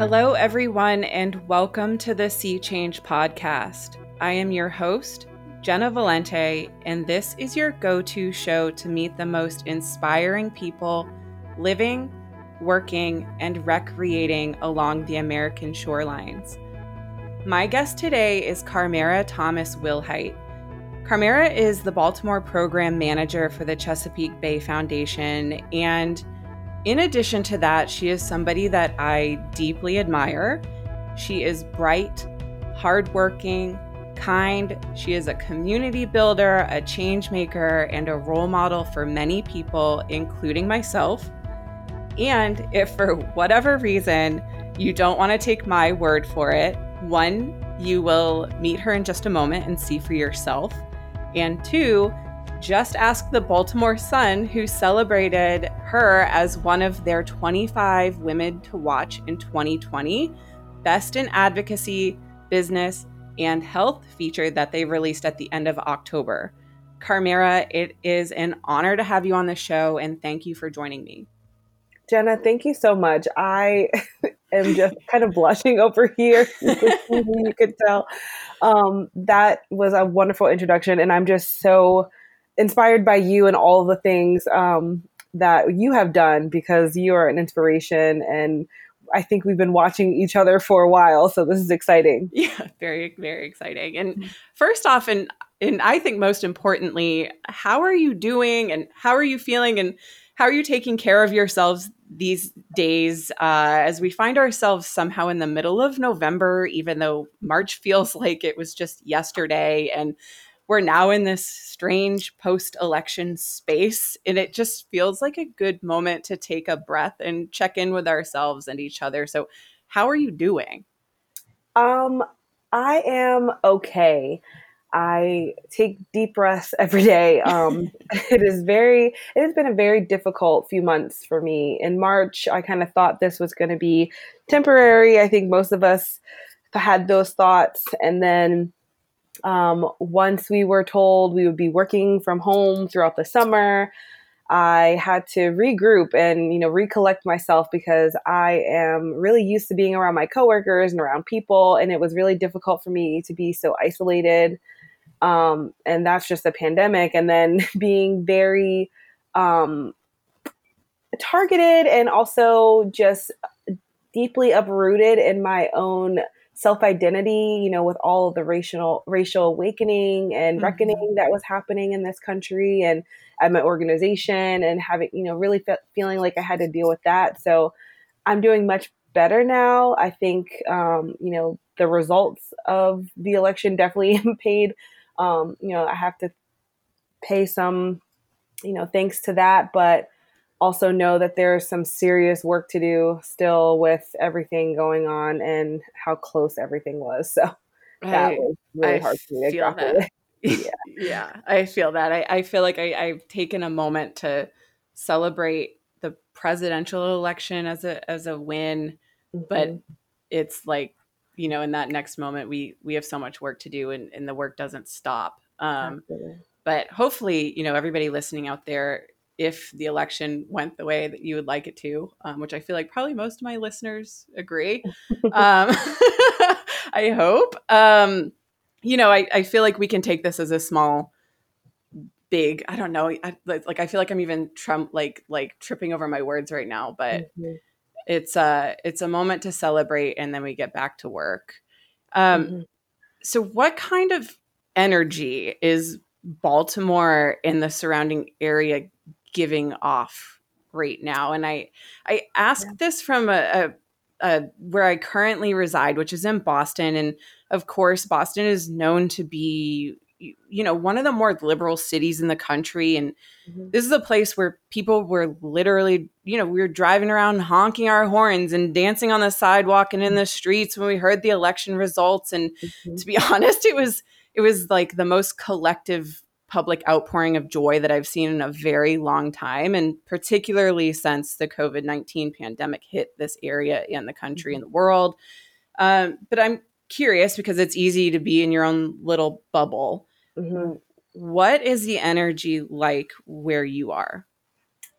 Hello, everyone, and welcome to the Sea Change Podcast. I am your host, Jenna Valente, and this is your go to show to meet the most inspiring people living, working, and recreating along the American shorelines. My guest today is Carmera Thomas Wilhite. Carmera is the Baltimore Program Manager for the Chesapeake Bay Foundation, and in addition to that, she is somebody that I deeply admire. She is bright, hardworking, kind. She is a community builder, a change maker, and a role model for many people, including myself. And if for whatever reason you don't want to take my word for it, one, you will meet her in just a moment and see for yourself. And two, just ask the Baltimore Sun, who celebrated her as one of their 25 women to watch in 2020, best in advocacy, business, and health feature that they released at the end of October. Carmera, it is an honor to have you on the show, and thank you for joining me. Jenna, thank you so much. I am just kind of blushing over here. you could tell. Um, that was a wonderful introduction, and I'm just so inspired by you and all the things um, that you have done because you are an inspiration and I think we've been watching each other for a while, so this is exciting. Yeah, very, very exciting. And first off, and and I think most importantly, how are you doing, and how are you feeling, and how are you taking care of yourselves these days uh, as we find ourselves somehow in the middle of November, even though March feels like it was just yesterday, and we're now in this strange post election space. And it just feels like a good moment to take a breath and check in with ourselves and each other. So, how are you doing? Um, I am okay. I take deep breaths every day. Um, it is very, it has been a very difficult few months for me. In March, I kind of thought this was going to be temporary. I think most of us had those thoughts. And then um, once we were told we would be working from home throughout the summer, I had to regroup and you know recollect myself because I am really used to being around my coworkers and around people, and it was really difficult for me to be so isolated. Um, and that's just a pandemic, and then being very um, targeted and also just deeply uprooted in my own self identity, you know, with all of the racial racial awakening and mm-hmm. reckoning that was happening in this country and at my organization and having, you know, really fe- feeling like I had to deal with that. So I'm doing much better now. I think, um, you know, the results of the election definitely paid, um, you know, I have to pay some, you know, thanks to that, but also know that there's some serious work to do still with everything going on and how close everything was. So that I, was really I hard for me to grapple yeah. yeah, I feel that. I, I feel like I, I've taken a moment to celebrate the presidential election as a as a win, mm-hmm. but it's like you know in that next moment we we have so much work to do and, and the work doesn't stop. Um, but hopefully, you know, everybody listening out there if the election went the way that you would like it to, um, which I feel like probably most of my listeners agree. um, I hope. Um, you know, I, I feel like we can take this as a small, big. I don't know. I, like I feel like I'm even Trump like like tripping over my words right now, but mm-hmm. it's a uh, it's a moment to celebrate, and then we get back to work. Um, mm-hmm. So, what kind of energy is Baltimore and the surrounding area giving off right now and i i ask yeah. this from a, a, a, where i currently reside which is in boston and of course boston is known to be you know one of the more liberal cities in the country and mm-hmm. this is a place where people were literally you know we were driving around honking our horns and dancing on the sidewalk and in the streets when we heard the election results and mm-hmm. to be honest it was it was like the most collective public outpouring of joy that I've seen in a very long time, and particularly since the COVID 19 pandemic hit this area in the country and the world. Um, but I'm curious because it's easy to be in your own little bubble. Mm-hmm. What is the energy like where you are?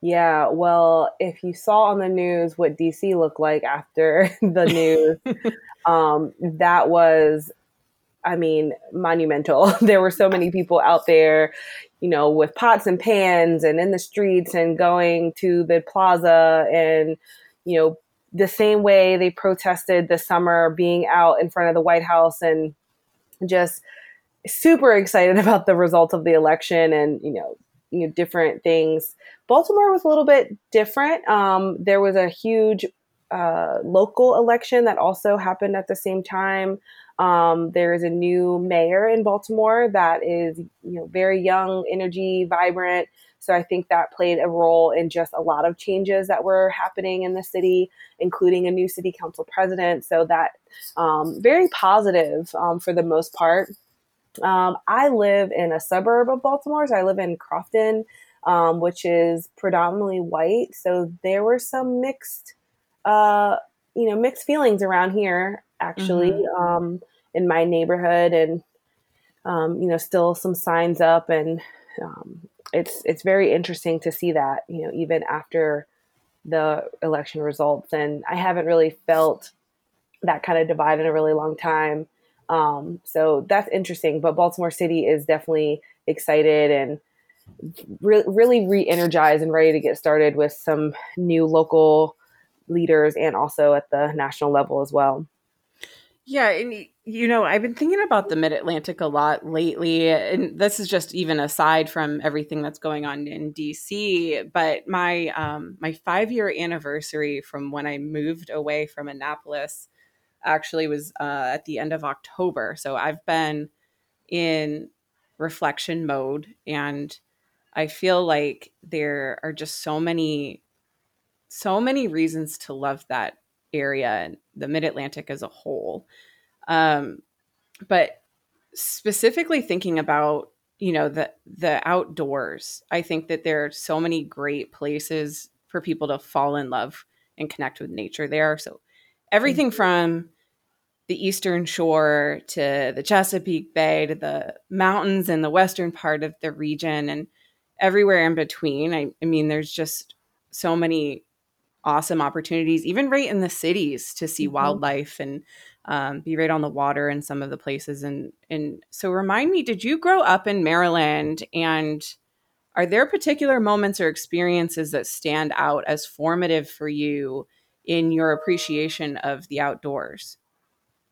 Yeah, well, if you saw on the news what DC looked like after the news, um, that was, I mean, monumental. there were so many people out there, you know, with pots and pans and in the streets and going to the plaza and, you know, the same way they protested this summer being out in front of the White House and just super excited about the results of the election and, you know, you know different things. Baltimore was a little bit different. Um, there was a huge uh, local election that also happened at the same time. Um, there is a new mayor in Baltimore that is you know very young, energy, vibrant. So I think that played a role in just a lot of changes that were happening in the city, including a new city council president. So that um, very positive um, for the most part. Um, I live in a suburb of Baltimore, so I live in Crofton, um, which is predominantly white. So there were some mixed, uh, you know, mixed feelings around here actually mm-hmm. um, in my neighborhood, and um, you know, still some signs up, and um, it's it's very interesting to see that you know even after the election results, and I haven't really felt that kind of divide in a really long time. Um, so that's interesting. But Baltimore City is definitely excited and re- really re energized and ready to get started with some new local leaders and also at the national level as well. Yeah, and you know, I've been thinking about the Mid Atlantic a lot lately, and this is just even aside from everything that's going on in DC. But my um, my five year anniversary from when I moved away from Annapolis actually was uh, at the end of October. So I've been in reflection mode and I feel like there are just so many so many reasons to love that area and the mid-Atlantic as a whole. Um, but specifically thinking about you know the the outdoors i think that there are so many great places for people to fall in love and connect with nature there so everything mm-hmm. from the eastern shore to the Chesapeake Bay to the mountains in the western part of the region and everywhere in between. I, I mean, there's just so many awesome opportunities, even right in the cities, to see mm-hmm. wildlife and um, be right on the water in some of the places. And and so, remind me, did you grow up in Maryland? And are there particular moments or experiences that stand out as formative for you in your appreciation of the outdoors?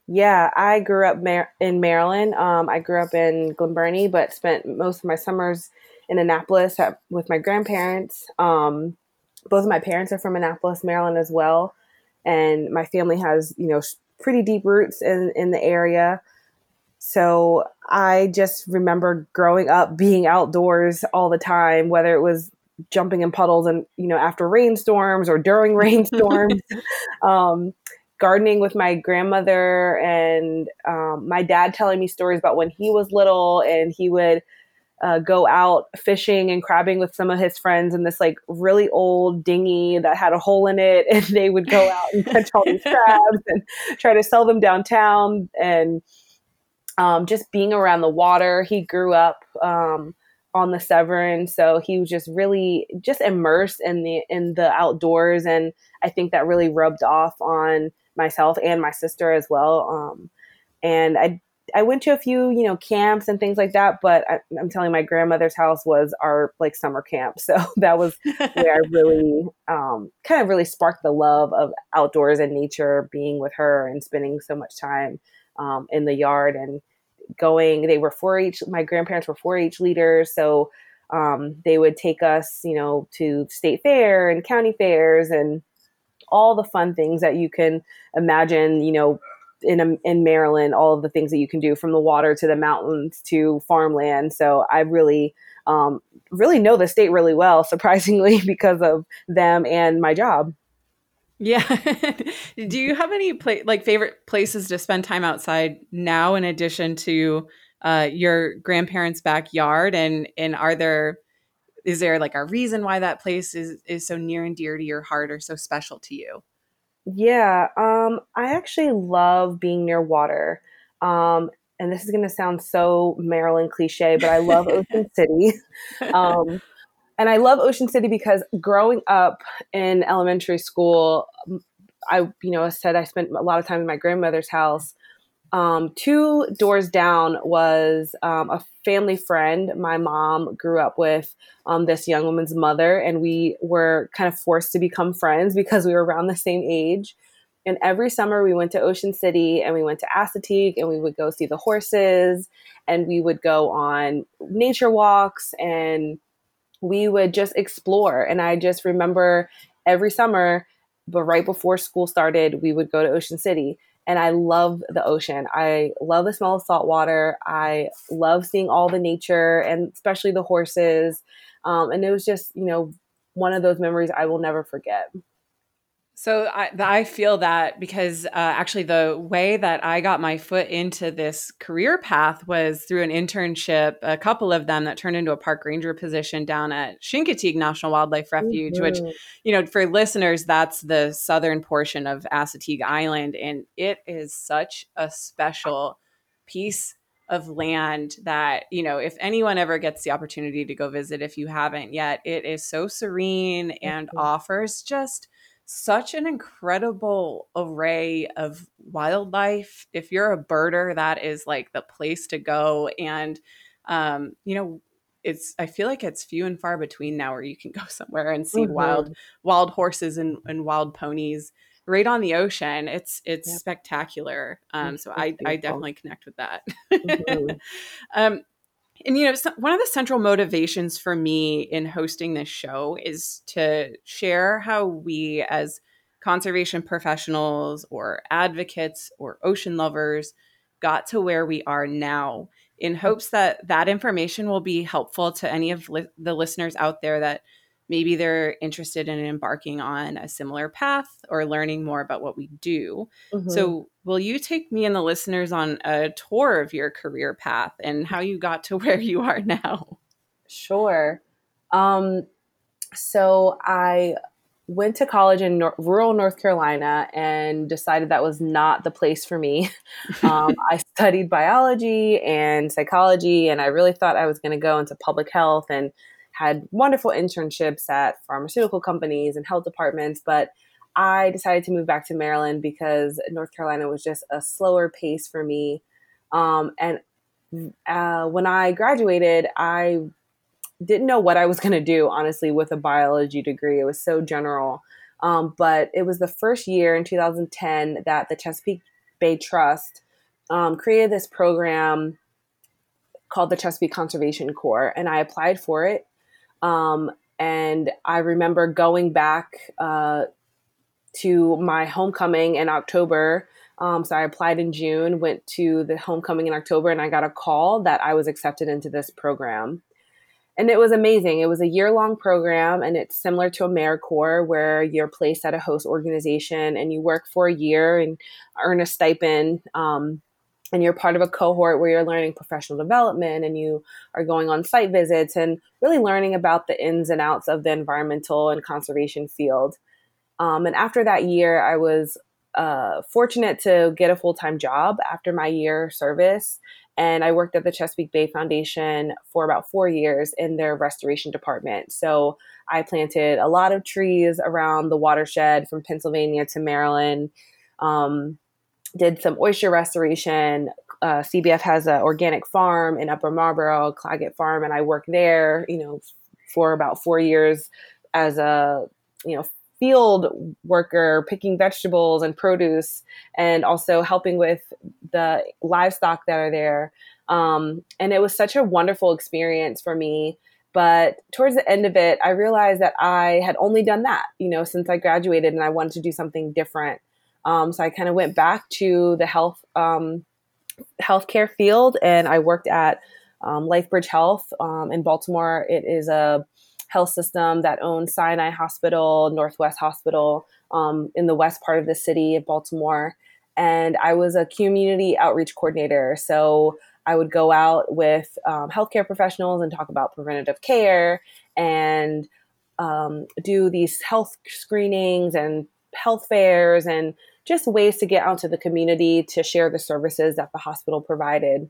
Yeah, I grew up Mar- in Maryland. Um, I grew up in Glen Burnie, but spent most of my summers in Annapolis at, with my grandparents. Um, both of my parents are from Annapolis, Maryland, as well, and my family has you know pretty deep roots in in the area. So I just remember growing up being outdoors all the time, whether it was jumping in puddles and you know after rainstorms or during rainstorms. um, gardening with my grandmother and um, my dad telling me stories about when he was little and he would uh, go out fishing and crabbing with some of his friends in this like really old dinghy that had a hole in it and they would go out and catch all these crabs and try to sell them downtown and um, just being around the water he grew up um, on the Severn. So he was just really just immersed in the in the outdoors, and I think that really rubbed off on myself and my sister as well. Um, and I I went to a few you know camps and things like that, but I, am telling my grandmother's house was our like summer camp, so that was where I really um, kind of really sparked the love of outdoors and nature, being with her and spending so much time um, in the yard and going. They were 4-H. My grandparents were 4-H leaders, so um, they would take us, you know, to state fair and county fairs and all the fun things that you can imagine, you know, in a, in Maryland, all of the things that you can do from the water to the mountains to farmland. So I really um, really know the state really well, surprisingly, because of them and my job. Yeah. do you have any pla- like favorite places to spend time outside now, in addition to uh, your grandparents' backyard? And and are there is there like a reason why that place is is so near and dear to your heart or so special to you? Yeah, um, I actually love being near water. Um, and this is going to sound so Maryland cliche, but I love Ocean City. Um, and I love Ocean City because growing up in elementary school, I, you know, I said I spent a lot of time in my grandmother's house. Um, two doors down was um, a family friend my mom grew up with um, this young woman's mother, and we were kind of forced to become friends because we were around the same age. And every summer we went to Ocean City and we went to Assateague and we would go see the horses and we would go on nature walks and we would just explore. And I just remember every summer, but right before school started, we would go to Ocean City. And I love the ocean. I love the smell of salt water. I love seeing all the nature and especially the horses. Um, and it was just, you know, one of those memories I will never forget. So I, I feel that because uh, actually the way that I got my foot into this career path was through an internship, a couple of them that turned into a park ranger position down at Chincoteague National Wildlife Refuge, mm-hmm. which, you know, for listeners, that's the southern portion of Assateague Island. And it is such a special piece of land that, you know, if anyone ever gets the opportunity to go visit, if you haven't yet, it is so serene and mm-hmm. offers just – such an incredible array of wildlife. If you're a birder, that is like the place to go. And, um, you know, it's I feel like it's few and far between now where you can go somewhere and see mm-hmm. wild wild horses and, and wild ponies right on the ocean. It's it's yep. spectacular. Um, so I, I definitely connect with that. Mm-hmm. um, and you know, one of the central motivations for me in hosting this show is to share how we, as conservation professionals or advocates or ocean lovers, got to where we are now in hopes that that information will be helpful to any of li- the listeners out there that maybe they're interested in embarking on a similar path or learning more about what we do. Mm-hmm. So, will you take me and the listeners on a tour of your career path and how you got to where you are now? Sure. Um, so, I went to college in nor- rural North Carolina and decided that was not the place for me. Um, I studied biology and psychology, and I really thought I was going to go into public health and had wonderful internships at pharmaceutical companies and health departments, but I decided to move back to Maryland because North Carolina was just a slower pace for me. Um, and uh, when I graduated, I didn't know what I was going to do, honestly, with a biology degree. It was so general. Um, but it was the first year in 2010 that the Chesapeake Bay Trust um, created this program called the Chesapeake Conservation Corps, and I applied for it. Um, and I remember going back uh, to my homecoming in October. Um, so I applied in June, went to the homecoming in October, and I got a call that I was accepted into this program. And it was amazing. It was a year long program, and it's similar to AmeriCorps, where you're placed at a host organization and you work for a year and earn a stipend. Um, and you're part of a cohort where you're learning professional development and you are going on site visits and really learning about the ins and outs of the environmental and conservation field. Um, and after that year, I was uh, fortunate to get a full time job after my year service. And I worked at the Chesapeake Bay Foundation for about four years in their restoration department. So I planted a lot of trees around the watershed from Pennsylvania to Maryland. Um, did some oyster restoration. Uh, CBF has an organic farm in Upper Marlboro, Claggett Farm, and I worked there, you know, for about four years as a, you know, field worker, picking vegetables and produce, and also helping with the livestock that are there. Um, and it was such a wonderful experience for me. But towards the end of it, I realized that I had only done that, you know, since I graduated, and I wanted to do something different. Um, so I kind of went back to the health um, healthcare field, and I worked at um, LifeBridge Health um, in Baltimore. It is a health system that owns Sinai Hospital, Northwest Hospital um, in the west part of the city of Baltimore. And I was a community outreach coordinator. So I would go out with um, healthcare professionals and talk about preventative care and do these health screenings and health fairs and just ways to get out to the community to share the services that the hospital provided.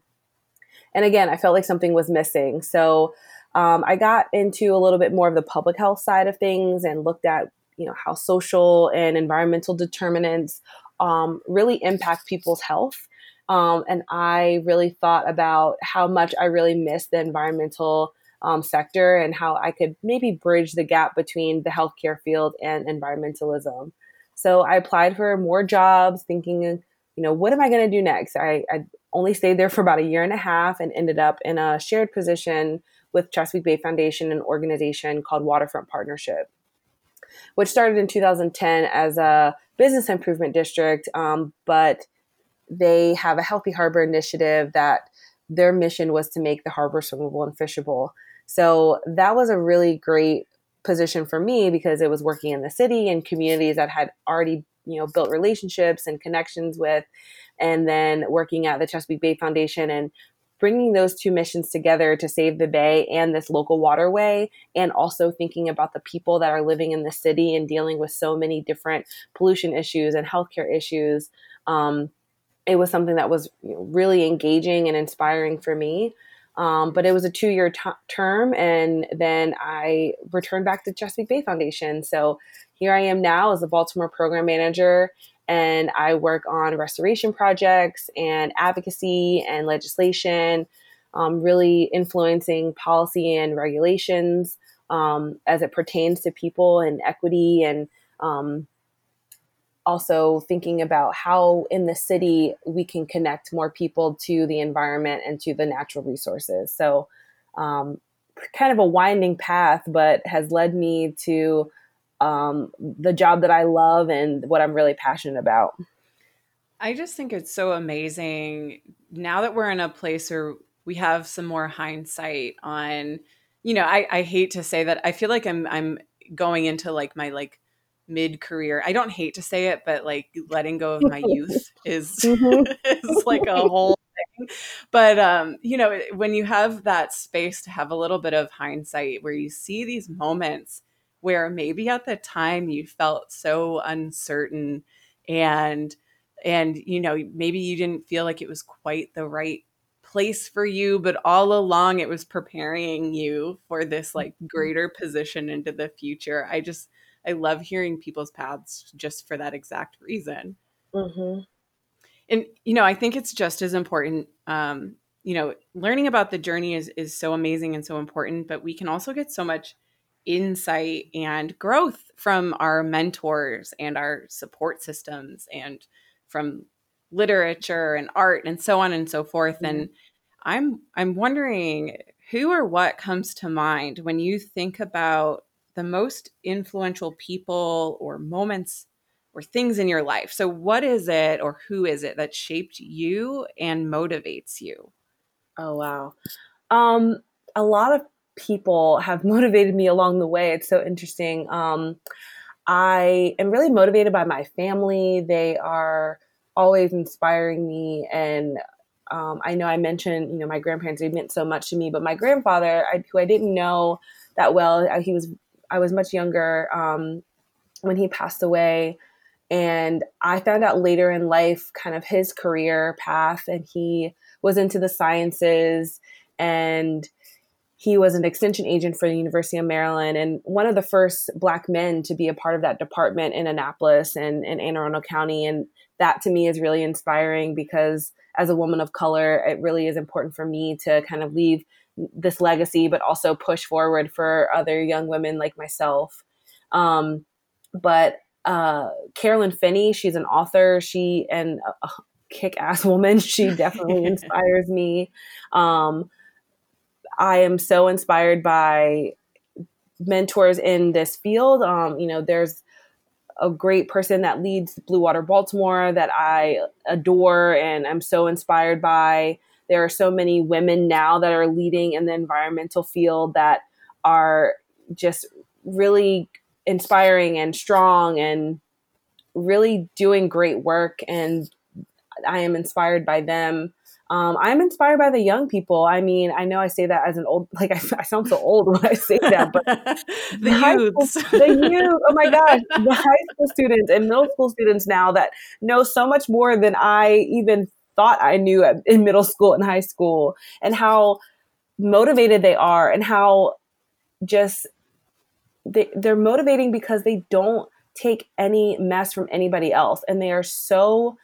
And again, I felt like something was missing. So um, I got into a little bit more of the public health side of things and looked at you know how social and environmental determinants um, really impact people's health. Um, and I really thought about how much I really miss the environmental um, sector and how I could maybe bridge the gap between the healthcare field and environmentalism. So I applied for more jobs, thinking, you know, what am I going to do next? I, I only stayed there for about a year and a half and ended up in a shared position with Chesapeake Bay Foundation, an organization called Waterfront Partnership, which started in 2010 as a business improvement district, um, but they have a Healthy Harbor initiative that their mission was to make the harbor swimmable and fishable. So that was a really great position for me because it was working in the city and communities that had already you know built relationships and connections with and then working at the chesapeake bay foundation and bringing those two missions together to save the bay and this local waterway and also thinking about the people that are living in the city and dealing with so many different pollution issues and healthcare issues um, it was something that was really engaging and inspiring for me um, but it was a two year t- term, and then I returned back to Chesapeake Bay Foundation. So here I am now as a Baltimore program manager, and I work on restoration projects and advocacy and legislation, um, really influencing policy and regulations um, as it pertains to people and equity and um, also thinking about how in the city we can connect more people to the environment and to the natural resources. So, um, kind of a winding path, but has led me to um, the job that I love and what I'm really passionate about. I just think it's so amazing now that we're in a place where we have some more hindsight on, you know, I, I hate to say that I feel like I'm I'm going into like my like mid career. I don't hate to say it, but like letting go of my youth is mm-hmm. is like a whole thing. But um, you know, when you have that space to have a little bit of hindsight where you see these moments where maybe at the time you felt so uncertain and and you know, maybe you didn't feel like it was quite the right place for you, but all along it was preparing you for this like mm-hmm. greater position into the future. I just I love hearing people's paths just for that exact reason. Mm-hmm. And you know, I think it's just as important. Um, you know, learning about the journey is is so amazing and so important, but we can also get so much insight and growth from our mentors and our support systems and from literature and art and so on and so forth mm-hmm. and i'm i'm wondering who or what comes to mind when you think about the most influential people or moments or things in your life. So, what is it or who is it that shaped you and motivates you? Oh, wow. Um, a lot of people have motivated me along the way. It's so interesting. Um, I am really motivated by my family. They are always inspiring me. And um, I know I mentioned, you know, my grandparents, they meant so much to me, but my grandfather, I, who I didn't know that well, he was I was much younger um, when he passed away. And I found out later in life kind of his career path, and he was into the sciences and he was an extension agent for the University of Maryland and one of the first black men to be a part of that department in Annapolis and in Anne Arundel County. And that to me is really inspiring because as a woman of color, it really is important for me to kind of leave this legacy, but also push forward for other young women like myself. Um, but uh, Carolyn Finney, she's an author. She and a kick-ass woman. She definitely inspires me. Um, I am so inspired by mentors in this field. Um, you know, there's a great person that leads Blue Water Baltimore that I adore and I'm so inspired by. There are so many women now that are leading in the environmental field that are just really inspiring and strong and really doing great work. And I am inspired by them. Um, I'm inspired by the young people. I mean, I know I say that as an old, like I, I sound so old when I say that, but the youths, school, the youth, oh my gosh, the high school students and middle school students now that know so much more than I even thought I knew in middle school and high school, and how motivated they are and how just they, they're motivating because they don't take any mess from anybody else and they are so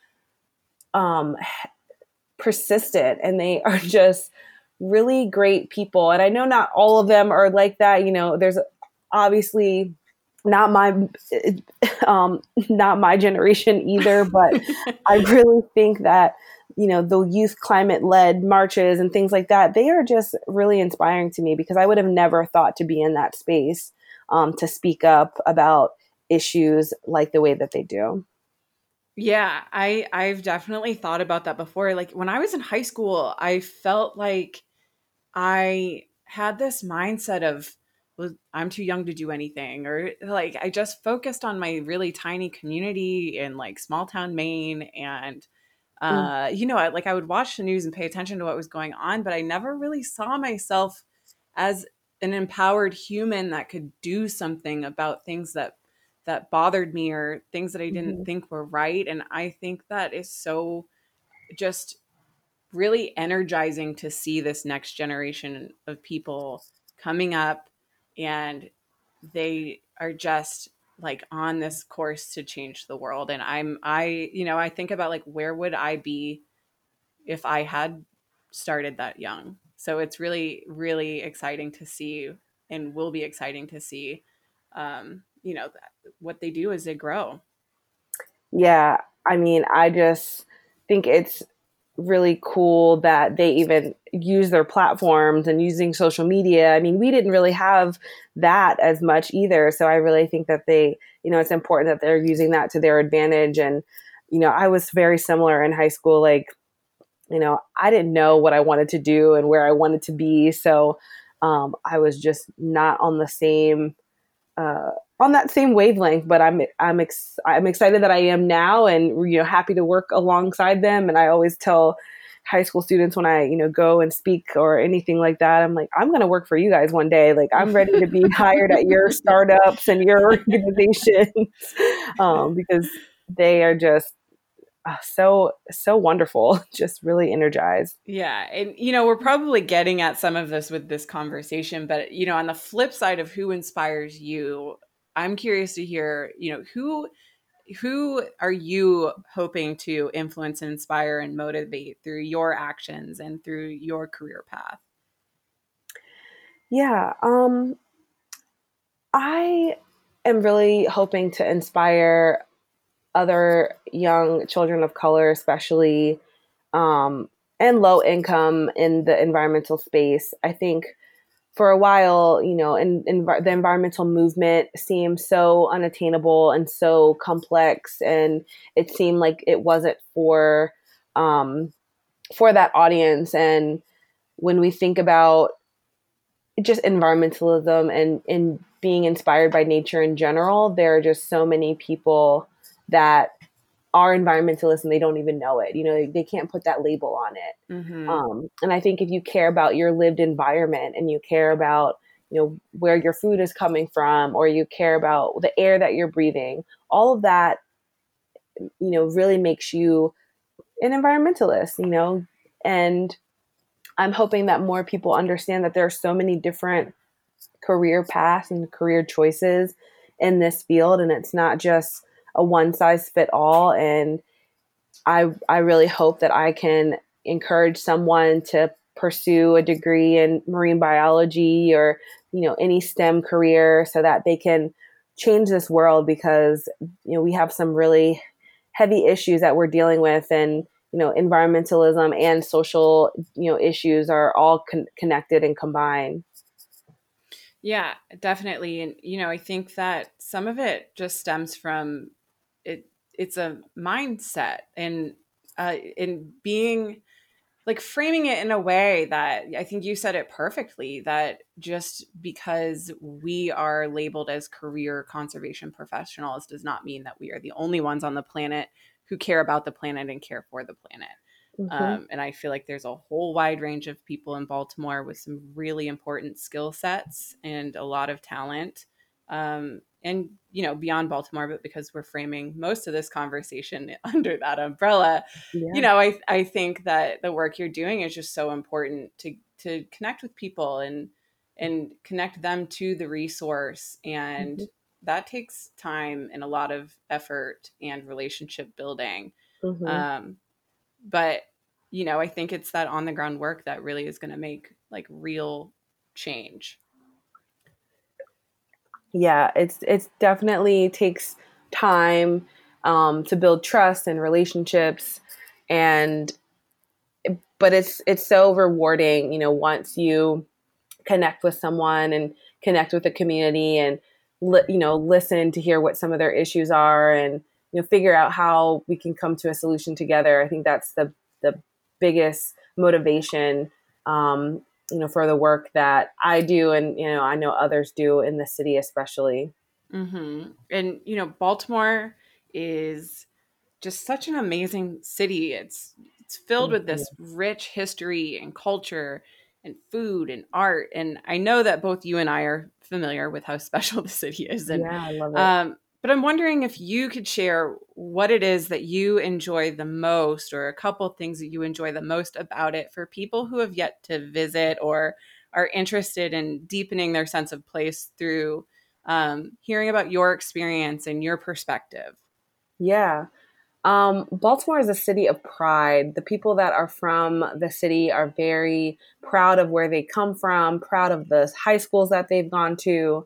um persistent and they are just really great people. And i know not all of them are like that you know there's obviously not my um not my generation either but i really think that you know the youth climate led marches and things like that they are just really inspiring to me because i would have never thought to be in that space um, to speak up about issues like the way that they do. Yeah i i've definitely thought about that before. Like when i was in high school i felt like i had this mindset of well, i'm too young to do anything or like i just focused on my really tiny community in like small town maine and Mm. uh, you know, I, like I would watch the news and pay attention to what was going on, but I never really saw myself as an empowered human that could do something about things that that bothered me or things that I didn't mm-hmm. think were right. And I think that is so just really energizing to see this next generation of people coming up and they are just like on this course to change the world and i'm i you know i think about like where would i be if i had started that young? So it's really really exciting to see and will be exciting to see um you know what they do as they grow. Yeah i mean i just think it's really cool that they even use their platforms and using social media. I mean, we didn't really have that as much either. So I really think that they, you know, it's important that they're using that to their advantage. And, you know, I was very similar in high school. Like, you know, I didn't know what I wanted to do and where I wanted to be. So um, I was just not on the same uh, on that same wavelength. But I'm I'm ex- I'm excited that I am now, and you know, happy to work alongside them. And I always tell high school students when I you know go and speak or anything like that, I'm like, I'm going to work for you guys one day. Like I'm ready to be hired at your startups and your organizations um, because they are just uh, so so wonderful just really energized yeah and you know we're probably getting at some of this with this conversation but you know on the flip side of who inspires you i'm curious to hear you know who who are you hoping to influence and inspire and motivate through your actions and through your career path yeah um i am really hoping to inspire other young children of color, especially, um, and low income in the environmental space. I think for a while, you know, in the environmental movement seemed so unattainable and so complex, and it seemed like it wasn't for um, for that audience. And when we think about just environmentalism and and being inspired by nature in general, there are just so many people that are environmentalists and they don't even know it. You know, they, can't put that label on it. Mm-hmm. Um, and I think if you care about your lived environment and you care about, you know, where your food is coming from or you care about the air that you're breathing, all of that, you know, really makes you an environmentalist, you know, and I'm hoping that more people understand that there are so many different career paths and career choices in this field. And it's not just, a one size fit all and I I really hope that I can encourage someone to pursue a degree in marine biology or you know any STEM career so that they can change this world because you know we have some really heavy issues that we're dealing with and you know environmentalism and social you know issues are all con- connected and combined. Yeah definitely and you know i think that some of it just stems from it's a mindset and uh, in being like framing it in a way that I think you said it perfectly that just because we are labeled as career conservation professionals does not mean that we are the only ones on the planet who care about the planet and care for the planet. Mm-hmm. Um, and I feel like there's a whole wide range of people in Baltimore with some really important skill sets and a lot of talent um, and you know beyond baltimore but because we're framing most of this conversation under that umbrella yeah. you know i i think that the work you're doing is just so important to to connect with people and and connect them to the resource and mm-hmm. that takes time and a lot of effort and relationship building mm-hmm. um, but you know i think it's that on the ground work that really is going to make like real change yeah it's it's definitely takes time um, to build trust and relationships and but it's it's so rewarding you know once you connect with someone and connect with the community and li- you know listen to hear what some of their issues are and you know figure out how we can come to a solution together. I think that's the the biggest motivation um, you know for the work that i do and you know i know others do in the city especially mm-hmm. and you know baltimore is just such an amazing city it's it's filled with this rich history and culture and food and art. And I know that both you and I are familiar with how special the city is. And, yeah, I love it. Um, but I'm wondering if you could share what it is that you enjoy the most, or a couple things that you enjoy the most about it for people who have yet to visit or are interested in deepening their sense of place through um, hearing about your experience and your perspective. Yeah. Um, Baltimore is a city of pride. The people that are from the city are very proud of where they come from, proud of the high schools that they've gone to,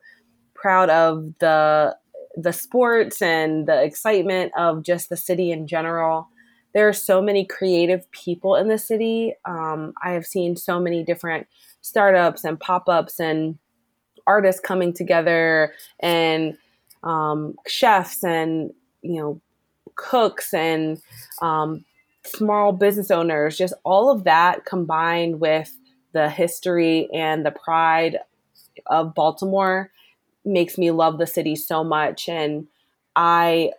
proud of the the sports and the excitement of just the city in general. There are so many creative people in the city. Um, I have seen so many different startups and pop ups and artists coming together and um, chefs and you know cooks and um, small business owners, just all of that combined with the history and the pride of Baltimore makes me love the city so much. And I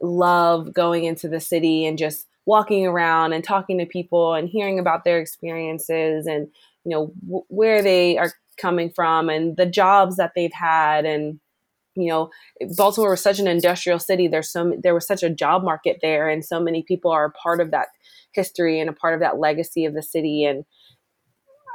love going into the city and just walking around and talking to people and hearing about their experiences and you know w- where they are coming from and the jobs that they've had. And you know baltimore was such an industrial city. There's so there was such a job market there and so many people are a part of that history and a part of that legacy of the city. And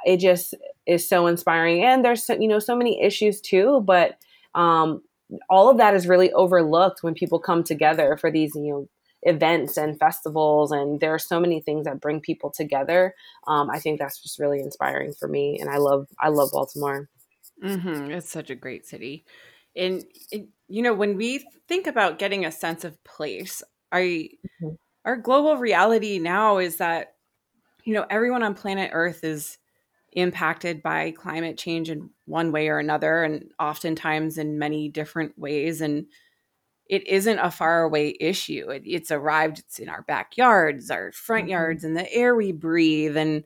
it just is so inspiring. And there's so, you know so many issues too but um, all of that is really overlooked when people come together for these you know events and festivals and there are so many things that bring people together um, i think that's just really inspiring for me and i love i love baltimore mm-hmm. it's such a great city and, you know when we think about getting a sense of place I mm-hmm. our global reality now is that you know everyone on planet earth is impacted by climate change in one way or another and oftentimes in many different ways and it isn't a faraway issue it, it's arrived it's in our backyards our front mm-hmm. yards and the air we breathe and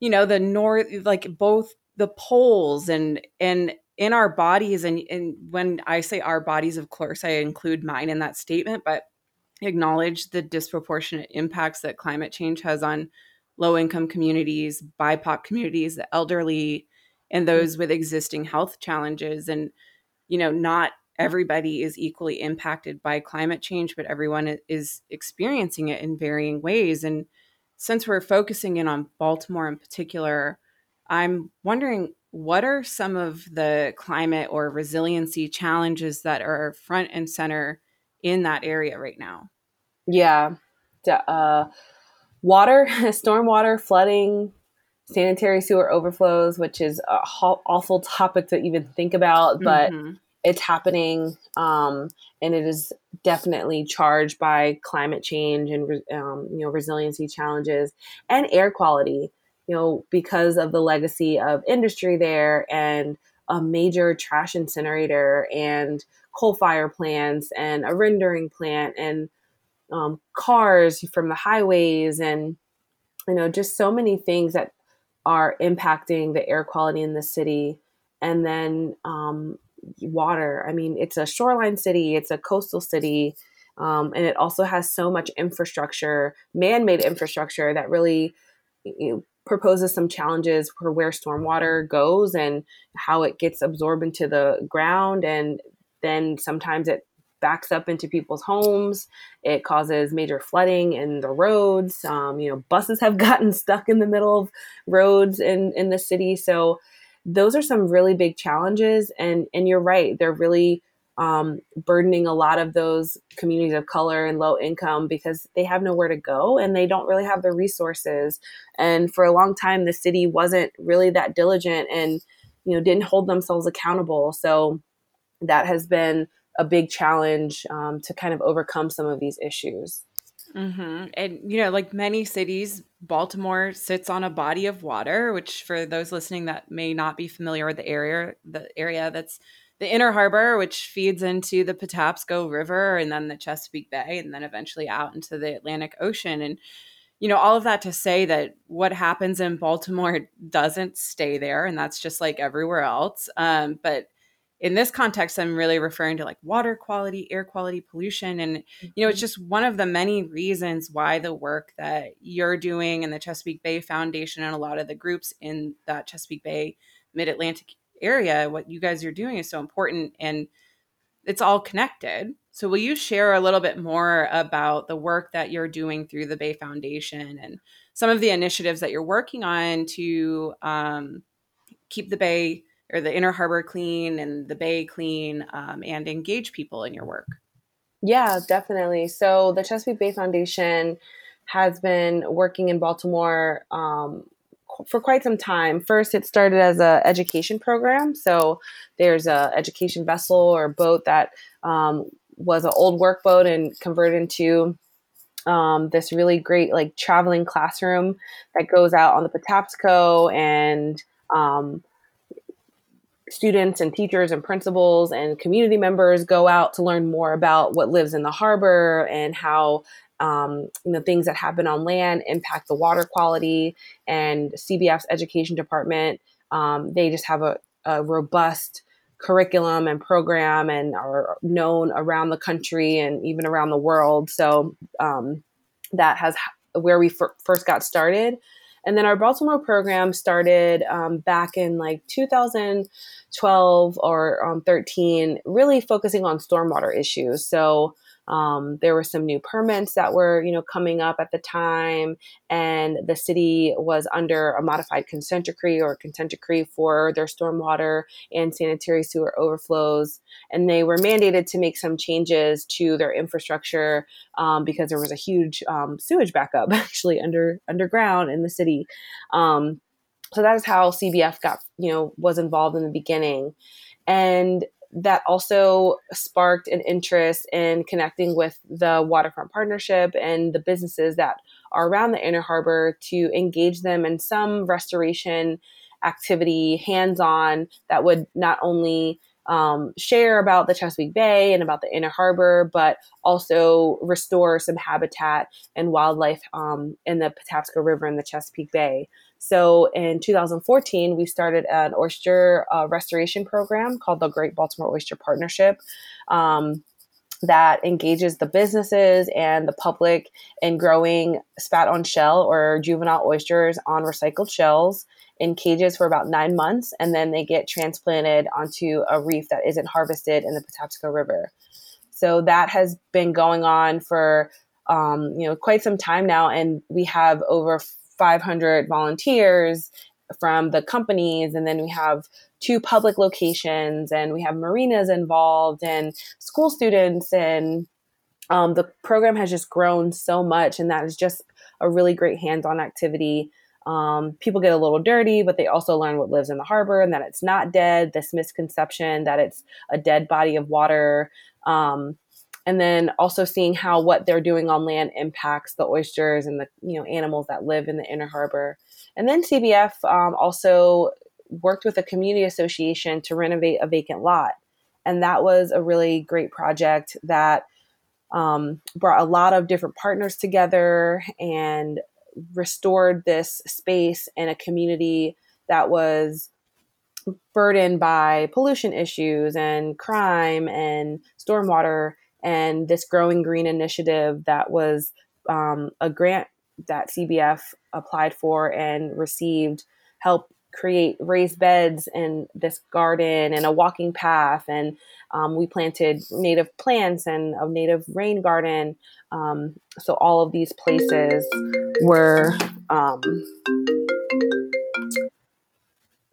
you know the north like both the poles and and in our bodies and, and when i say our bodies of course i include mine in that statement but acknowledge the disproportionate impacts that climate change has on low income communities bipoc communities the elderly and mm-hmm. those with existing health challenges and you know not everybody is equally impacted by climate change but everyone is experiencing it in varying ways and since we're focusing in on baltimore in particular i'm wondering what are some of the climate or resiliency challenges that are front and center in that area right now? Yeah. Uh, water, stormwater, flooding, sanitary sewer overflows, which is a ho- awful topic to even think about, but mm-hmm. it's happening. Um, and it is definitely charged by climate change and, um, you know, resiliency challenges and air quality you know, because of the legacy of industry there and a major trash incinerator and coal fire plants and a rendering plant and um, cars from the highways and you know just so many things that are impacting the air quality in the city. And then um, water. I mean it's a shoreline city it's a coastal city um, and it also has so much infrastructure man-made infrastructure that really you know, proposes some challenges for where stormwater goes and how it gets absorbed into the ground. And then sometimes it backs up into people's homes. It causes major flooding in the roads. Um, you know, buses have gotten stuck in the middle of roads in in the city. So those are some really big challenges. And and you're right, they're really um, burdening a lot of those communities of color and low income because they have nowhere to go and they don't really have the resources. And for a long time, the city wasn't really that diligent and you know didn't hold themselves accountable. So that has been a big challenge um, to kind of overcome some of these issues. Mm-hmm. And, you know, like many cities, Baltimore sits on a body of water, which for those listening that may not be familiar with the area, the area that's the inner harbor, which feeds into the Patapsco River and then the Chesapeake Bay and then eventually out into the Atlantic Ocean. And, you know, all of that to say that what happens in Baltimore doesn't stay there. And that's just like everywhere else. Um, but in this context, I'm really referring to like water quality, air quality, pollution. And, you know, it's mm-hmm. just one of the many reasons why the work that you're doing and the Chesapeake Bay Foundation and a lot of the groups in that Chesapeake Bay Mid Atlantic area, what you guys are doing is so important and it's all connected. So, will you share a little bit more about the work that you're doing through the Bay Foundation and some of the initiatives that you're working on to um, keep the Bay or the inner harbor clean and the Bay clean um, and engage people in your work? Yeah, definitely. So, the Chesapeake Bay Foundation has been working in Baltimore um, for quite some time. First, it started as an education program. So there's a education vessel or boat that um, was an old workboat and converted into um, this really great like traveling classroom that goes out on the Patapsco and um, students and teachers and principals and community members go out to learn more about what lives in the harbor and how um, you know things that happen on land impact the water quality. And cbf's education department um, they just have a, a, robust curriculum and program and are known around the country and even around the world. So um, that has where we f- first got started. And then our baltimore program started um, back in like 2012 or um, 13 really focusing on stormwater issues so um, there were some new permits that were, you know, coming up at the time, and the city was under a modified consent decree or consent decree for their stormwater and sanitary sewer overflows, and they were mandated to make some changes to their infrastructure um, because there was a huge um, sewage backup actually under underground in the city. Um, so that is how CBF got, you know, was involved in the beginning. And that also sparked an interest in connecting with the waterfront partnership and the businesses that are around the inner harbor to engage them in some restoration activity hands on that would not only um, share about the Chesapeake Bay and about the inner harbor, but also restore some habitat and wildlife um, in the Patapsco River and the Chesapeake Bay. So in 2014, we started an oyster uh, restoration program called the Great Baltimore Oyster Partnership. Um, that engages the businesses and the public in growing spat on shell or juvenile oysters on recycled shells in cages for about nine months, and then they get transplanted onto a reef that isn't harvested in the Patapsco River. So that has been going on for um, you know quite some time now, and we have over 500 volunteers from the companies and then we have two public locations and we have marinas involved and school students and um, the program has just grown so much and that is just a really great hands-on activity. Um, people get a little dirty but they also learn what lives in the harbor and that it's not dead this misconception that it's a dead body of water. Um, and then also seeing how what they're doing on land impacts the oysters and the you know animals that live in the inner harbor. And then cbf um, also worked with a community association to renovate a vacant lot. And that was a really great project that um, brought a lot of different partners together and restored this space in a community that was burdened by pollution issues and crime and stormwater and this Growing Green initiative that was um, a grant that CBF applied for and received help create raised beds and this garden and a walking path. And um, we planted native plants and a native rain garden. Um, so all of these places were um,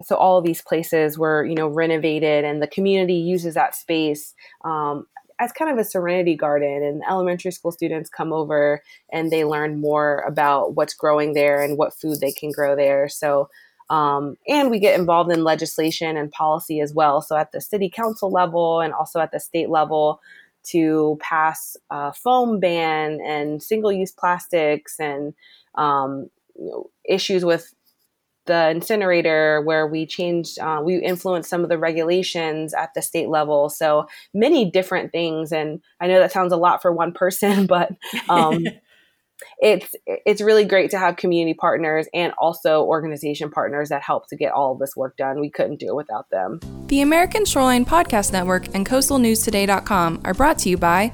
so all of these places were you know renovated and the community uses that space um, as kind of a serenity garden and elementary school students come over and they learn more about what's growing there and what food they can grow there. So um, and we get involved in legislation and policy as well. So at the city council level and also at the state level to pass a foam ban and single-use plastics and um, you know, issues with the incinerator where we changed uh, we influenced some of the regulations at the state level. So many different things and i know that sounds a lot for one person but um, it's it's really great to have community partners and also organization partners that help to get all of this work done. We couldn't do it without them. The american shoreline podcast network and coastalnewstoday.com are brought to you by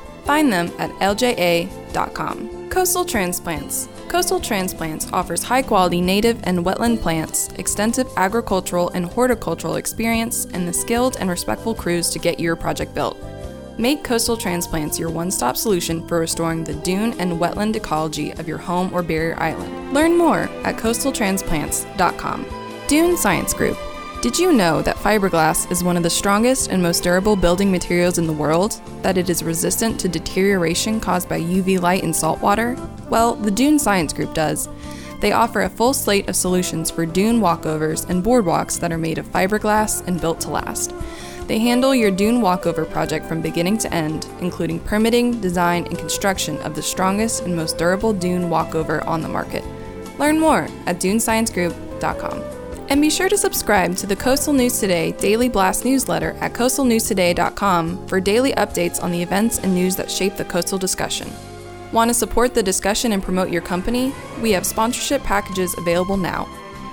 Find them at lja.com. Coastal Transplants. Coastal Transplants offers high quality native and wetland plants, extensive agricultural and horticultural experience, and the skilled and respectful crews to get your project built. Make Coastal Transplants your one stop solution for restoring the dune and wetland ecology of your home or barrier island. Learn more at coastaltransplants.com. Dune Science Group did you know that fiberglass is one of the strongest and most durable building materials in the world? That it is resistant to deterioration caused by UV light and salt water? Well, the Dune Science Group does. They offer a full slate of solutions for dune walkovers and boardwalks that are made of fiberglass and built to last. They handle your dune walkover project from beginning to end, including permitting, design, and construction of the strongest and most durable dune walkover on the market. Learn more at dunesciencegroup.com. And be sure to subscribe to the Coastal News Today Daily Blast newsletter at coastalnewstoday.com for daily updates on the events and news that shape the coastal discussion. Want to support the discussion and promote your company? We have sponsorship packages available now.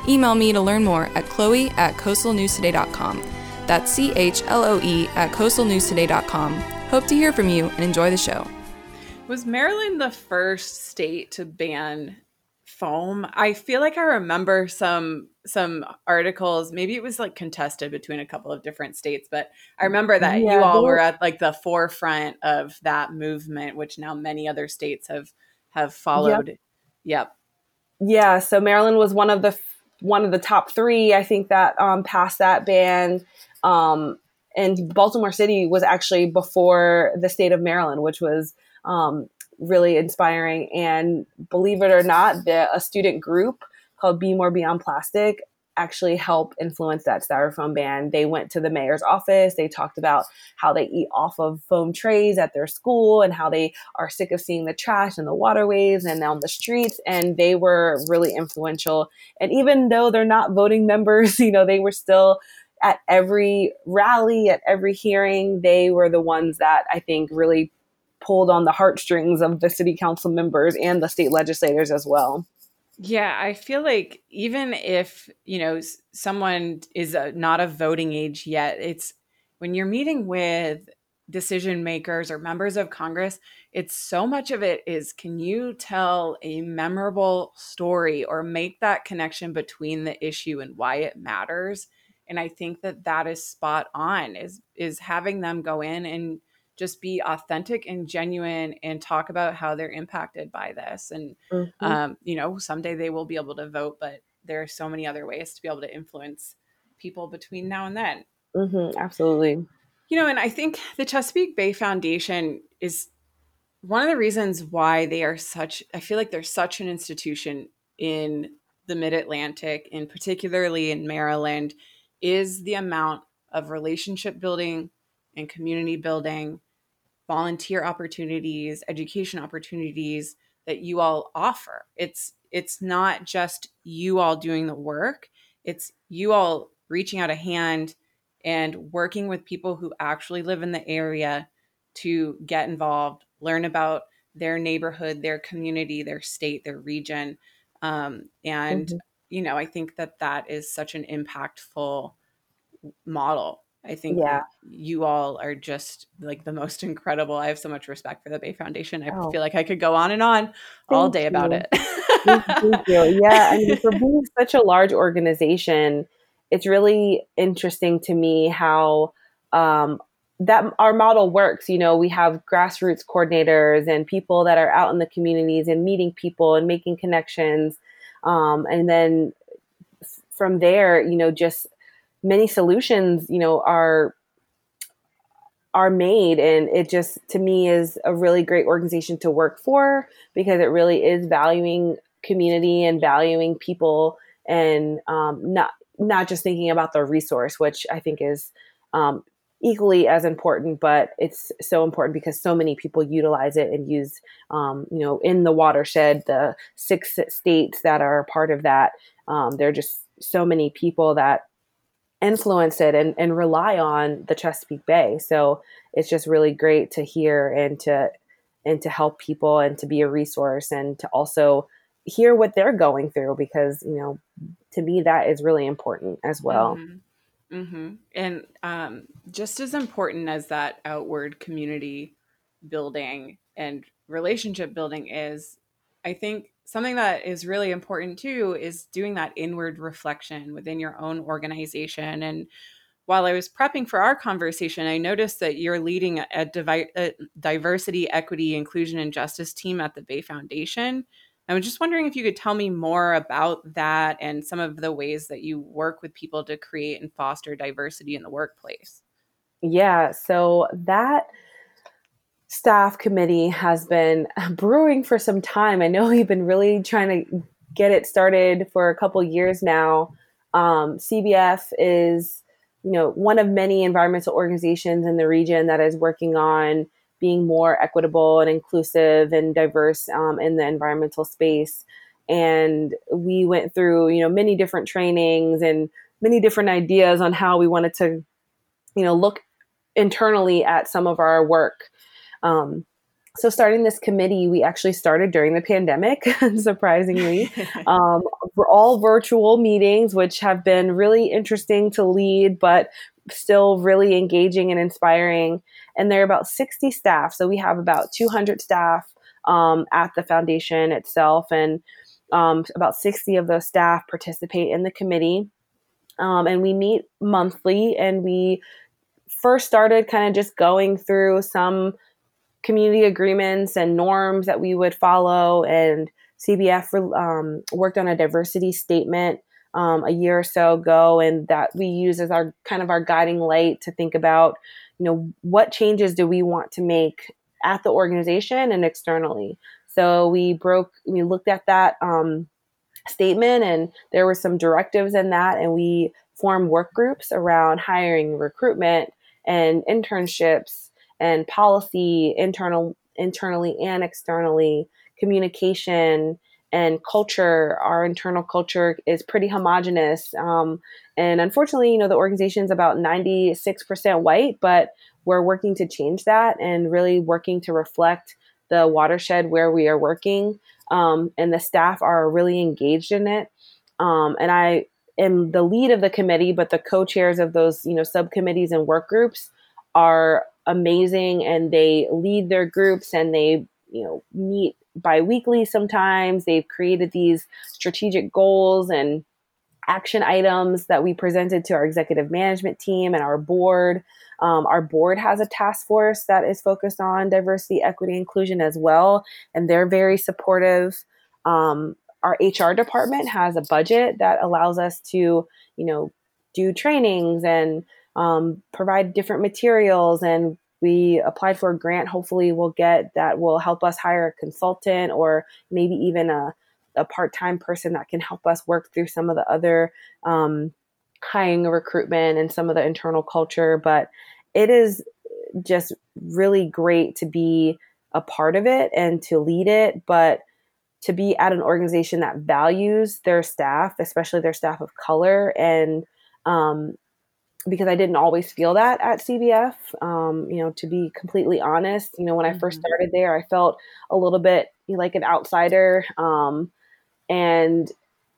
Email me to learn more at chloe at coastalnewstoday.com. That's C H L O E at coastalnewstoday.com. Hope to hear from you and enjoy the show. Was Maryland the first state to ban foam? I feel like I remember some some articles. Maybe it was like contested between a couple of different states, but I remember that yeah, you all were at like the forefront of that movement, which now many other states have have followed. Yep. yep. Yeah. So Maryland was one of the one of the top three. I think that um, passed that ban. Um, and Baltimore City was actually before the state of Maryland, which was um, really inspiring. And believe it or not, the, a student group called Be More Beyond Plastic actually help influence that styrofoam ban. They went to the mayor's office. They talked about how they eat off of foam trays at their school and how they are sick of seeing the trash in the waterways and on the streets. And they were really influential. And even though they're not voting members, you know, they were still at every rally, at every hearing. They were the ones that I think really pulled on the heartstrings of the city council members and the state legislators as well. Yeah, I feel like even if, you know, someone is a, not of voting age yet, it's when you're meeting with decision makers or members of Congress, it's so much of it is can you tell a memorable story or make that connection between the issue and why it matters? And I think that that is spot on is is having them go in and just be authentic and genuine and talk about how they're impacted by this. And mm-hmm. um, you know someday they will be able to vote but there are so many other ways to be able to influence people between now and then. Mm-hmm, absolutely. You know and i think the chesapeake bay foundation is one of the reasons why they are such i feel like they're such an institution in the mid-atlantic and particularly in maryland is the amount of relationship building and community building volunteer opportunities, education opportunities that you all offer. It's it's not just you all doing the work. It's you all reaching out a hand and working with people who actually live in the area to get involved, learn about their neighborhood, their community, their state, their region. Um, and, mm-hmm. you know, I think that that is such an impactful model. I think yeah. you all are just like the most incredible. I have so much respect for the Bay Foundation. I oh. feel like I could go on and on Thank all day you. about it. Thank you. Yeah, I mean, for being such a large organization, it's really interesting to me how um, that our model works. You know, we have grassroots coordinators and people that are out in the communities and meeting people and making connections. Um, and then from there, you know, just many solutions, you know, are are made and it just to me is a really great organization to work for because it really is valuing community and valuing people and um, not not just thinking about the resource which i think is um, equally as important, but it's so important because so many people utilize it and use, um, you know, in the watershed, the six states that are part of that. Um, there are just so many people that influence it and, and rely on the Chesapeake Bay. So it's just really great to hear and to and to help people and to be a resource and to also hear what they're going through because you know to me that is really important as well. Mm-hmm. Mm-hmm. And um, just as important as that outward community building and relationship building is, I think something that is really important too is doing that inward reflection within your own organization. And while I was prepping for our conversation, I noticed that you're leading a, divi- a diversity, equity, inclusion, and justice team at the Bay Foundation. I was just wondering if you could tell me more about that and some of the ways that you work with people to create and foster diversity in the workplace. Yeah, so that staff committee has been brewing for some time. I know we've been really trying to get it started for a couple years now. Um, CBF is, you know, one of many environmental organizations in the region that is working on being more equitable and inclusive and diverse um, in the environmental space. And we went through, you know, many different trainings and many different ideas on how we wanted to, you know, look internally at some of our work. Um, so starting this committee, we actually started during the pandemic, surprisingly. um, we're all virtual meetings, which have been really interesting to lead, but still really engaging and inspiring and there are about 60 staff. So we have about 200 staff um, at the foundation itself, and um, about 60 of those staff participate in the committee. Um, and we meet monthly, and we first started kind of just going through some community agreements and norms that we would follow. And CBF um, worked on a diversity statement um, a year or so ago, and that we use as our kind of our guiding light to think about you know, what changes do we want to make at the organization and externally? So we broke, we looked at that um, statement, and there were some directives in that, and we formed work groups around hiring, recruitment, and internships, and policy, internal, internally and externally, communication, and culture our internal culture is pretty homogenous um, and unfortunately you know the organization is about 96% white but we're working to change that and really working to reflect the watershed where we are working um, and the staff are really engaged in it. Um, and i am the lead of the committee but the co-chairs of those you know subcommittees and work groups are amazing and they lead their groups and they you know meet biweekly sometimes. They've created these strategic goals and action items that we presented to our executive management team and our board. Um, our board has a task force that is focused on diversity, equity, inclusion as well, and they're very supportive. Um, our HR department has a budget that allows us to, you know, do trainings and um, provide different materials and we applied for a grant. Hopefully we'll get that will help us hire a consultant or maybe even a, a part-time person that can help us work through some of the other um, hiring recruitment and some of the internal culture. But it is just really great to be a part of it and to lead it. But to be at an organization that values their staff especially their staff of color and um, because I didn't always feel that at CBF. Um, you know, to be completely honest, you know, when I first mm-hmm. started there, I felt a little bit like an outsider. Um, and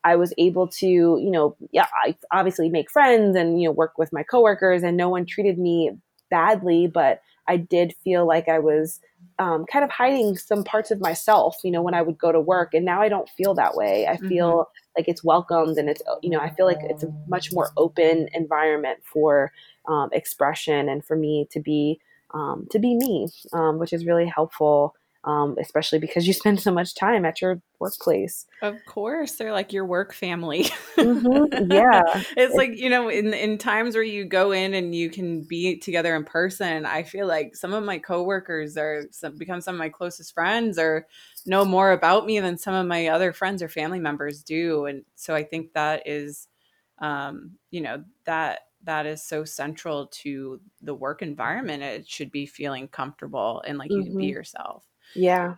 I was able to, you know, yeah, I obviously make friends and, you know, work with my coworkers and no one treated me badly, but I did feel like I was um, kind of hiding some parts of myself, you know, when I would go to work. And now I don't feel that way. I feel mm-hmm. like it's welcomed and it's, you know, I feel like it's a much more open environment for um, expression and for me to be, um, to be me, um, which is really helpful um, especially because you spend so much time at your workplace. Of course, they're like your work family. mm-hmm. Yeah, it's like you know, in in times where you go in and you can be together in person. I feel like some of my coworkers are some, become some of my closest friends, or know more about me than some of my other friends or family members do. And so I think that is, um, you know, that that is so central to the work environment. It should be feeling comfortable and like you mm-hmm. can be mm-hmm. yourself. Yeah.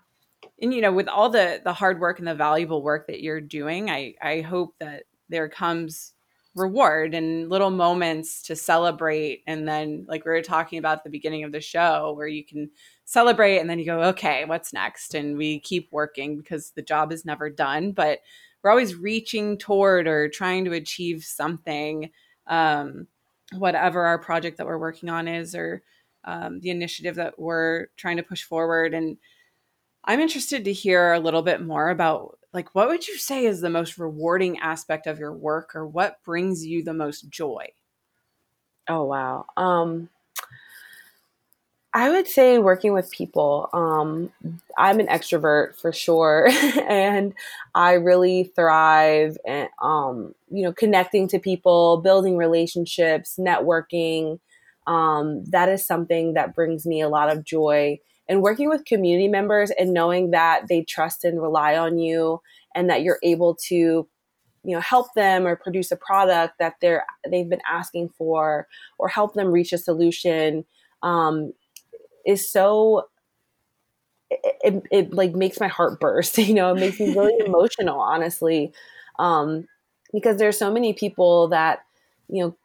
And you know, with all the the hard work and the valuable work that you're doing, I I hope that there comes reward and little moments to celebrate. And then like we were talking about at the beginning of the show where you can celebrate and then you go okay what's next? And we keep working because the job is never done but we're always reaching toward or trying to achieve something um, whatever our project that we're working on is or um, the initiative that we're trying to push forward. And I'm interested to hear a little bit more about like what would you say is the most rewarding aspect of your work or what brings you the most joy? Oh wow. Um I would say working with people. Um, I'm an extrovert for sure, and I really thrive and um, you know connecting to people, building relationships, networking. Um, that is something that brings me a lot of joy and working with community members and knowing that they trust and rely on you and that you're able to you know help them or produce a product that they're they've been asking for or help them reach a solution um, is so it, it, it, like makes my heart burst you know it makes me really emotional honestly. Um, because there's so many people that you know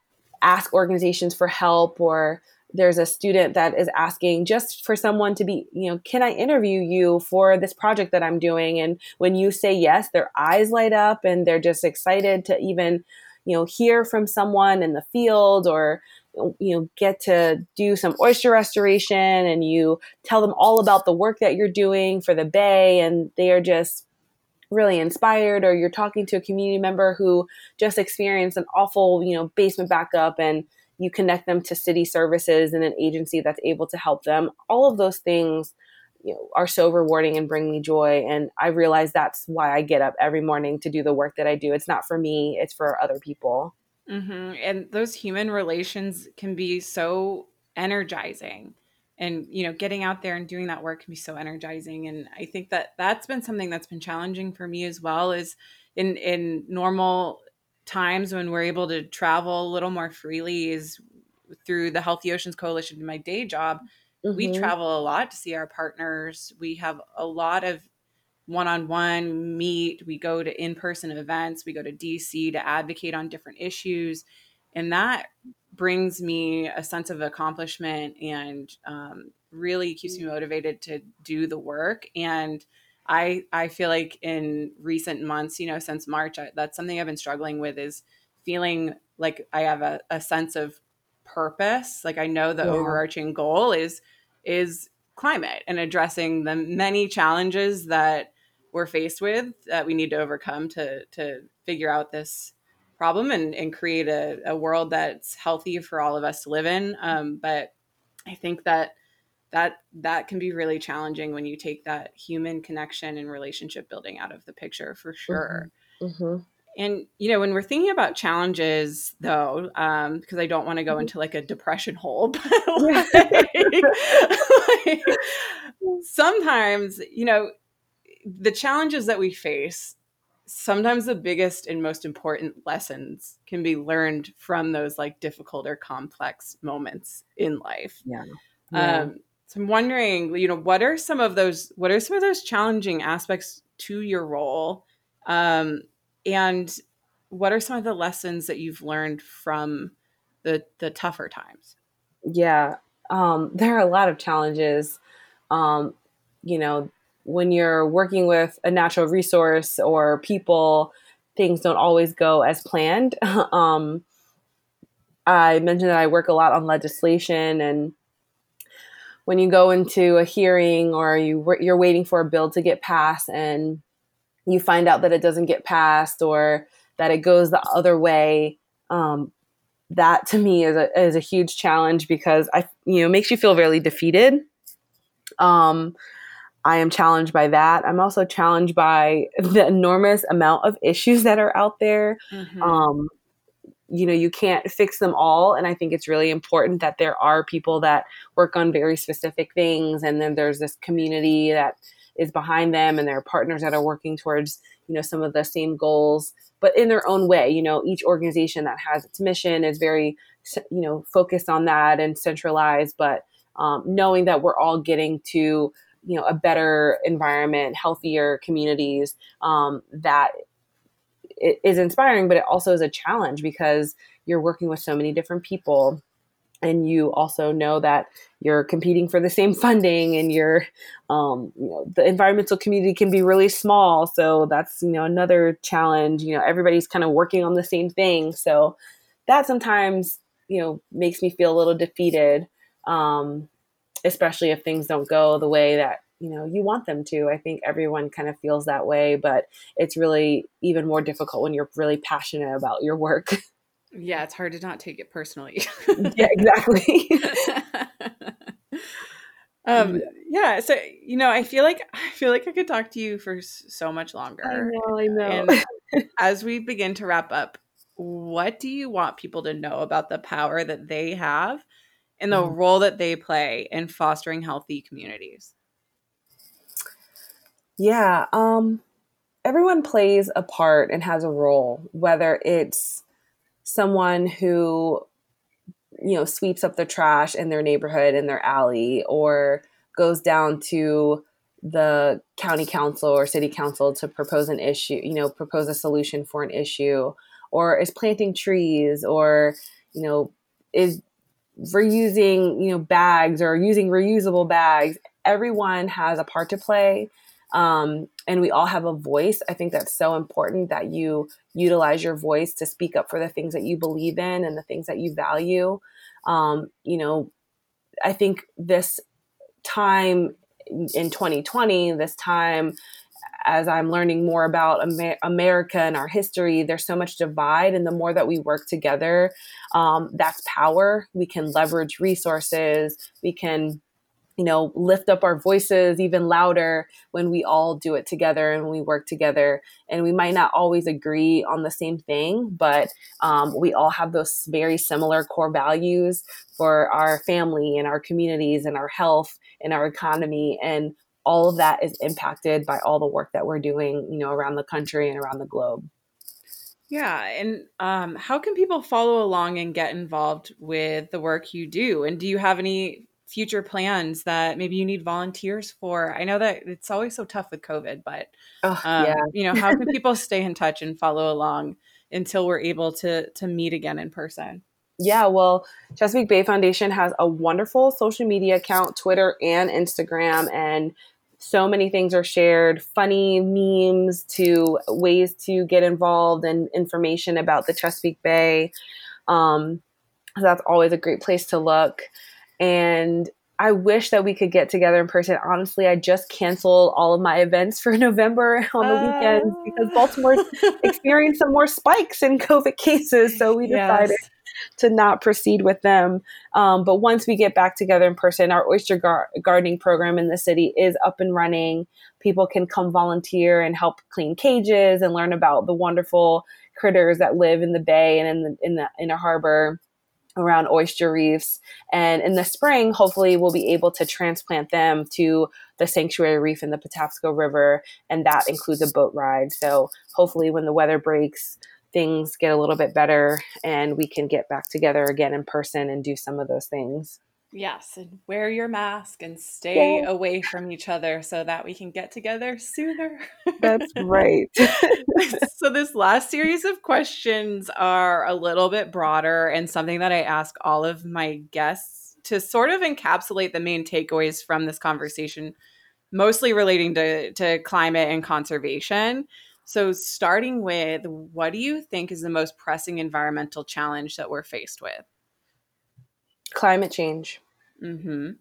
ask organizations for help or there's a student that is asking just for someone to be, you know, can I interview you for this project that I'm doing? And when you say yes, their eyes light up and they're just excited to even, you know, hear from someone in the field or, you know, get to do some oyster restoration and you tell them all about the work that you're doing for the Bay and they are just really inspired or you're talking to a community member who just experienced an awful, you know, basement backup and you connect them to city services and an agency that's able to help them. All of those things you know, are so rewarding and bring me joy. And i realize that's why i get up every morning to do the work that i do. It's not for me it's for other people. Mm-hmm. and those human relations can be so energizing. And you know getting out there and doing that work can be so energizing. And i think that that's been something that's been challenging for me as well is in in normal times when we're able to travel a little more freely is through the Healthy Oceans Coalition, in my day job. Mm-hmm. We travel a lot to see our partners. We have a lot of one on one meet. We go to in person events. We go to DC to advocate on different issues. And that brings me a sense of accomplishment and um, really keeps me motivated to do the work. And I I feel like in recent months, you know, since March, I, that's something I've been struggling with is feeling like I have a, a sense of purpose. Like I know the yeah. overarching goal is is climate and addressing the many challenges that we're faced with that we need to overcome to to figure out this problem and, and create a, a world that's healthy for all of us to live in. Um, but I think that that that can be really challenging when you take that human connection and relationship building out of the picture for sure mm-hmm. Mm-hmm. and you know when we're thinking about challenges though um, because i don't want to go mm-hmm. into like a depression hole but like, like, sometimes you know the challenges that we face sometimes the biggest and most important lessons can be learned from those like difficult or complex moments in life yeah yeah. Um, so I'm wondering, you know, what are some of those what are some of those challenging aspects to your role? Um, and what are some of the lessons that you've learned from the the tougher times? Yeah, um, there are a lot of challenges. Um, you know, when you're working with a natural resource or people, things don't always go as planned. um, I mentioned that I work a lot on legislation, and when you go into a hearing or you you're waiting for a bill to get passed, and you find out that it doesn't get passed or that it goes the other way, um, that to me is a is a huge challenge because I you know makes you feel really defeated. Um, I am challenged by that. I'm also challenged by the enormous amount of issues that are out there. Mm-hmm. Um, you know you can't fix them all and i think it's really important that there are people that work on very specific things and then there's this community that is behind them and there are partners that are working towards you know some of the same goals but in their own way you know each organization that has its mission is very you know focused on that and centralized but um, knowing that we're all getting to you know a better environment healthier communities um, that it is inspiring, but it also is a challenge because you're working with so many different people and you also know that you're competing for the same funding and you're um, you know the environmental community can be really small. So that's you know another challenge. You know everybody's kind of working on the same thing. So that sometimes you know makes me feel a little defeated um, especially if things don't go the way that you know you want them to i think everyone kind of feels that way but it's really even more difficult when you're really passionate about your work. Yeah it's hard to not take it personally. Yeah exactly. Um yeah. so you know i feel like i feel like i could talk to you for so much longer i know i know. and as we begin to wrap up what do you want people to know about the power that they have and the mm. role that they play in fostering healthy communities yeah, um, everyone plays a part and has a role, whether it's someone who, you know, sweeps up the trash in their neighborhood, in their alley, or goes down to the county council or city council to propose an issue, you know, propose a solution for an issue, or is planting trees, or, you know, is reusing, you know, bags or using reusable bags. Everyone has a part to play um, and we all have a voice. I think that's so important that you utilize your voice to speak up for the things that you believe in and the things that you value. Um, you know, I think this time in 2020, this time as I'm learning more about Amer- America and our history, there's so much divide. And the more that we work together, um, that's power. We can leverage resources. We can you know, lift up our voices even louder when we all do it together and we work together. And we might not always agree on the same thing, but um, we all have those very similar core values for our family and our communities and our health and our economy. And all of that is impacted by all the work that we're doing, you know, around the country and around the globe. Yeah, and um, how can people follow along and get involved with the work you do? And do you have any future plans that maybe you need volunteers for? I know that it's always so tough with COVID, but oh, um, yeah. you know, how can people stay in touch and follow along until we're able to to meet again in person? Yeah, well, Chesapeake Bay Foundation has a wonderful social media account, Twitter and Instagram, and so many things are shared funny memes to ways to get involved and information about the Chesapeake Bay. Um, so that's always a great place to look. And I wish that we could get together in person. Honestly, I just canceled all of my events for November on the uh, weekends because Baltimore experienced some more spikes in COVID cases. So we decided yes. to not proceed with them. Um, but once we get back together in person, our oyster gar- gardening program in the city is up and running. People can come volunteer and help clean cages and learn about the wonderful critters that live in the bay and in the in the in a harbor around oyster reefs. And in the spring, hopefully, we'll be able to transplant them to the sanctuary reef in the Patapsco River, and that includes a boat ride. So hopefully, when the weather breaks, things get a little bit better and we can get back together again in person and do some of those things. Yes, and wear your mask and stay yeah. away from each other so that we can get together sooner. That's right. so, this last series of questions are a little bit broader and something that I ask all of my guests to sort of encapsulate the main takeaways from this conversation, mostly relating to, to climate and conservation. So, starting with what do you think is the most pressing environmental challenge that we're faced with? Climate change. Mm-hmm.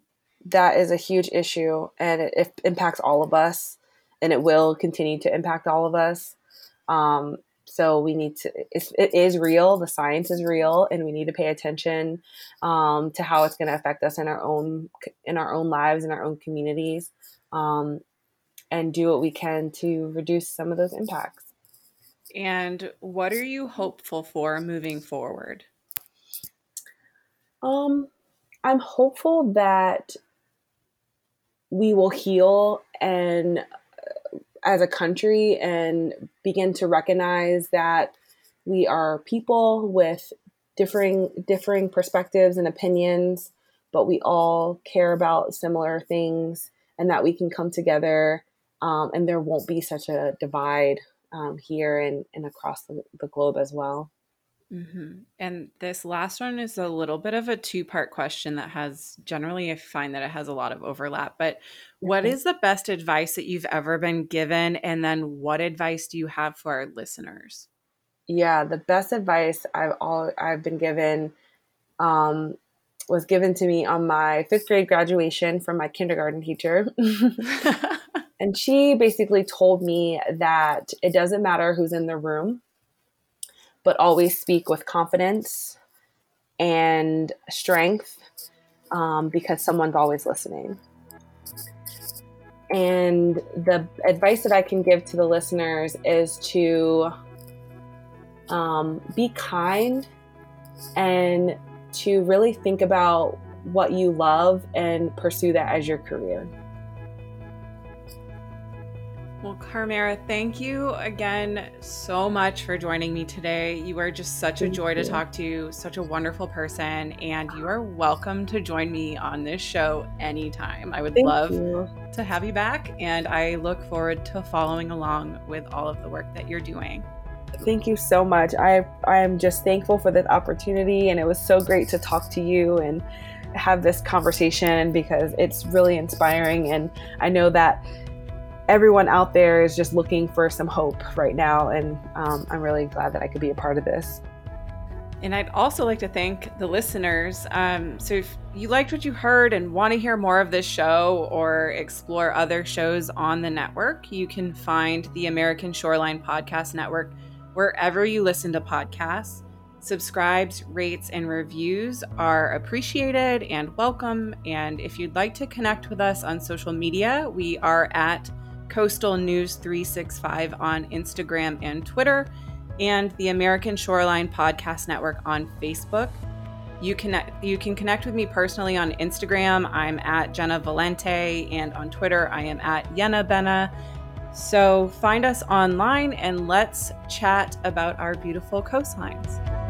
That is a huge issue and it, it, impacts all of us and it will continue to impact all of us. Um, so we need to, it's, it is real. The science is real and we need to pay attention um, to how it's going to affect us in our own, in our own lives, in our own communities. Um, and do what we can to reduce some of those impacts. And what are you hopeful for moving forward? Um, I'm hopeful that we will heal and uh, as a country and begin to recognize that we are people with differing differing perspectives and opinions, but we all care about similar things, and that we can come together, um, and there won't be such a divide um, here and, and across the, the globe as well. Mm-hmm. And this last one is a little bit of a two part question that has generally, I find that it has a lot of overlap. But what is the best advice that you've ever been given? And then what advice do you have for our listeners? Yeah, the best advice I've all I've been given um, was given to me on my fifth grade graduation from my kindergarten teacher. and she basically told me that it doesn't matter who's in the room but always speak with confidence and strength um, because someone's always listening. And the advice that I can give to the listeners is to um, be kind and to really think about what you love and pursue that as your career. Well, Carmera, thank you again so much for joining me today. You are just such thank a joy you. to talk to, such a wonderful person, and you are welcome to join me on this show anytime. I would thank love you. to have you back, and I look forward to following along with all of the work that you're doing. Thank you so much. I I am just thankful for this opportunity, and it was so great to talk to you and have this conversation because it's really inspiring, and I know that everyone out there is just looking for some hope right now. And um, I'm really glad that I could be a part of this. And I'd also like to thank the listeners. Um, so, if you liked what you heard and want to hear more of this show or explore other shows on the network, you can find the American Shoreline Podcast Network wherever you listen to podcasts. Subscribes, rates, and reviews are appreciated and welcome. And if you'd like to connect with us on social media, we are at Coastal News 365 on Instagram and Twitter, and the American Shoreline Podcast Network on Facebook. You can you can connect with me personally on Instagram. I'm at Jenna Valente, and on Twitter I am at Yena Benna. So find us online and let's chat about our beautiful coastlines.